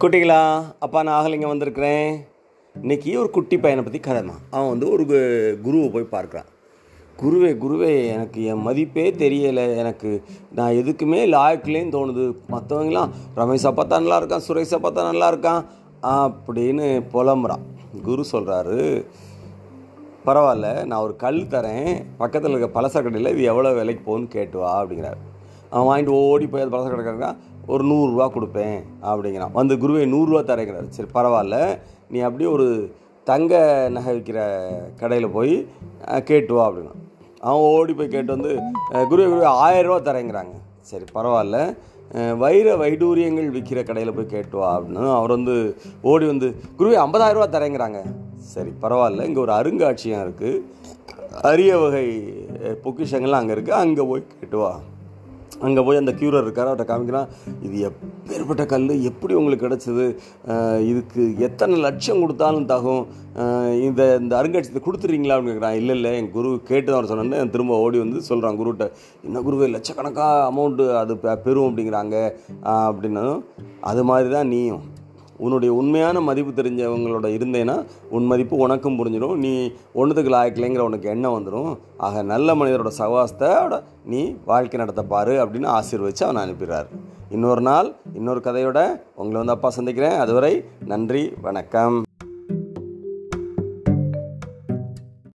குட்டிகளா அப்பா நான் ஆகலிங்க வந்திருக்கிறேன். இன்னைக்கு ஒரு குட்டி பையனை பற்றி கதைமா அவன் வந்து ஒரு கு- குருவை போய் பார்க்குறான். குருவே குருவே எனக்கு என் மதிப்பே தெரியலை. எனக்கு நான் எதுக்குமே லாயக்குலேன்னு தோணுது. மற்றவங்களாம் ரமேஷா பார்த்தா நல்லா இருக்கான் சுரேஷை பார்த்தா நல்லா இருக்கான் அப்படின்னு புலம்புறான். குரு சொல்கிறாரு பரவாயில்ல நான் ஒரு கல் தரேன். பக்கத்தில் இருக்க பலசர கடையில் இது எவ்வளோ விலைக்கு போகுதுன்னு கேட்டு வா அப்படிங்கிறார். அவன் வாங்கிட்டு ஓடி போய் அது பலசர கடைக்காரங்க ஒரு நூறுரூவா கொடுப்பேன் அப்படிங்கிறான். வந்து குருவே நூறுரூவா தரேங்கிறார். சரி பரவாயில்ல. நீ அப்படியே ஒரு தங்க நகை விற்கிற கடையில் போய் கேட்டு வா அப்படின்னா அவன் ஓடி போய் கேட்டு வந்து குருவே குருவே ஆயிரரூவா தரேங்கிறாங்க. சரி பரவாயில்ல. வைர வைடூரியங்கள் விற்கிற கடையில் போய் கேட்டு வா அப்படின்னு அவர் வந்து ஓடி வந்து குருவே ஐம்பதாயிரரூவா தரேங்கிறாங்க. சரி பரவாயில்ல. இங்கே ஒரு அருங்காட்சியகம் இருக்குது அரிய வகை பொக்கிஷங்கள்லாம் அங்கே இருக்குது அங்கே போய் கேட்டு வா. அங்கே போய் அந்த க்யூரர் இருக்கார் அவர்கிட்ட காமிக்கிறான் இது எப்பேற்பட்ட கல் எப்படி உங்களுக்கு கிடச்சிது? இதுக்கு எத்தனை லட்சம் கொடுத்தாலும் தகும். இந்த இந்த அருங்காட்சியத்தை கொடுத்துறீங்களா அப்படின்னு கேட்குறான் இல்லை இல்லை என் குரு கேட்டு தான் அவர் சொன்னேன்னு திரும்ப ஓடி வந்து சொல்கிறான் குருகிட்ட என்ன குருவே லட்சக்கணக்காக அமௌண்ட்டு அது பெ- பெறும் அப்படிங்கிறாங்க. அப்படின்னதும் அது மாதிரி தான் நீயும். உன்னுடைய உண்மையான மதிப்பு தெரிஞ்சவங்களோட இருந்தேன்னா உன் மதிப்பு உனக்கும் புரிஞ்சிடும். நீ ஒன்றுத்துக்கு லாயக்கில்லைங்கிற உனக்கு எண்ணம் வந்துடும் ஆக நல்ல மனிதரோட சகவாசத்தோட நீ வாழ்க்கை நடத்த பாரு அப்படின்னு ஆசீர்வதிச்சு அவனை அனுப்பிடுறார். இன்னொரு நாள் இன்னொரு கதையோட உங்களை வந்து அப்பா சந்திக்கிறேன். அதுவரை நன்றி வணக்கம்.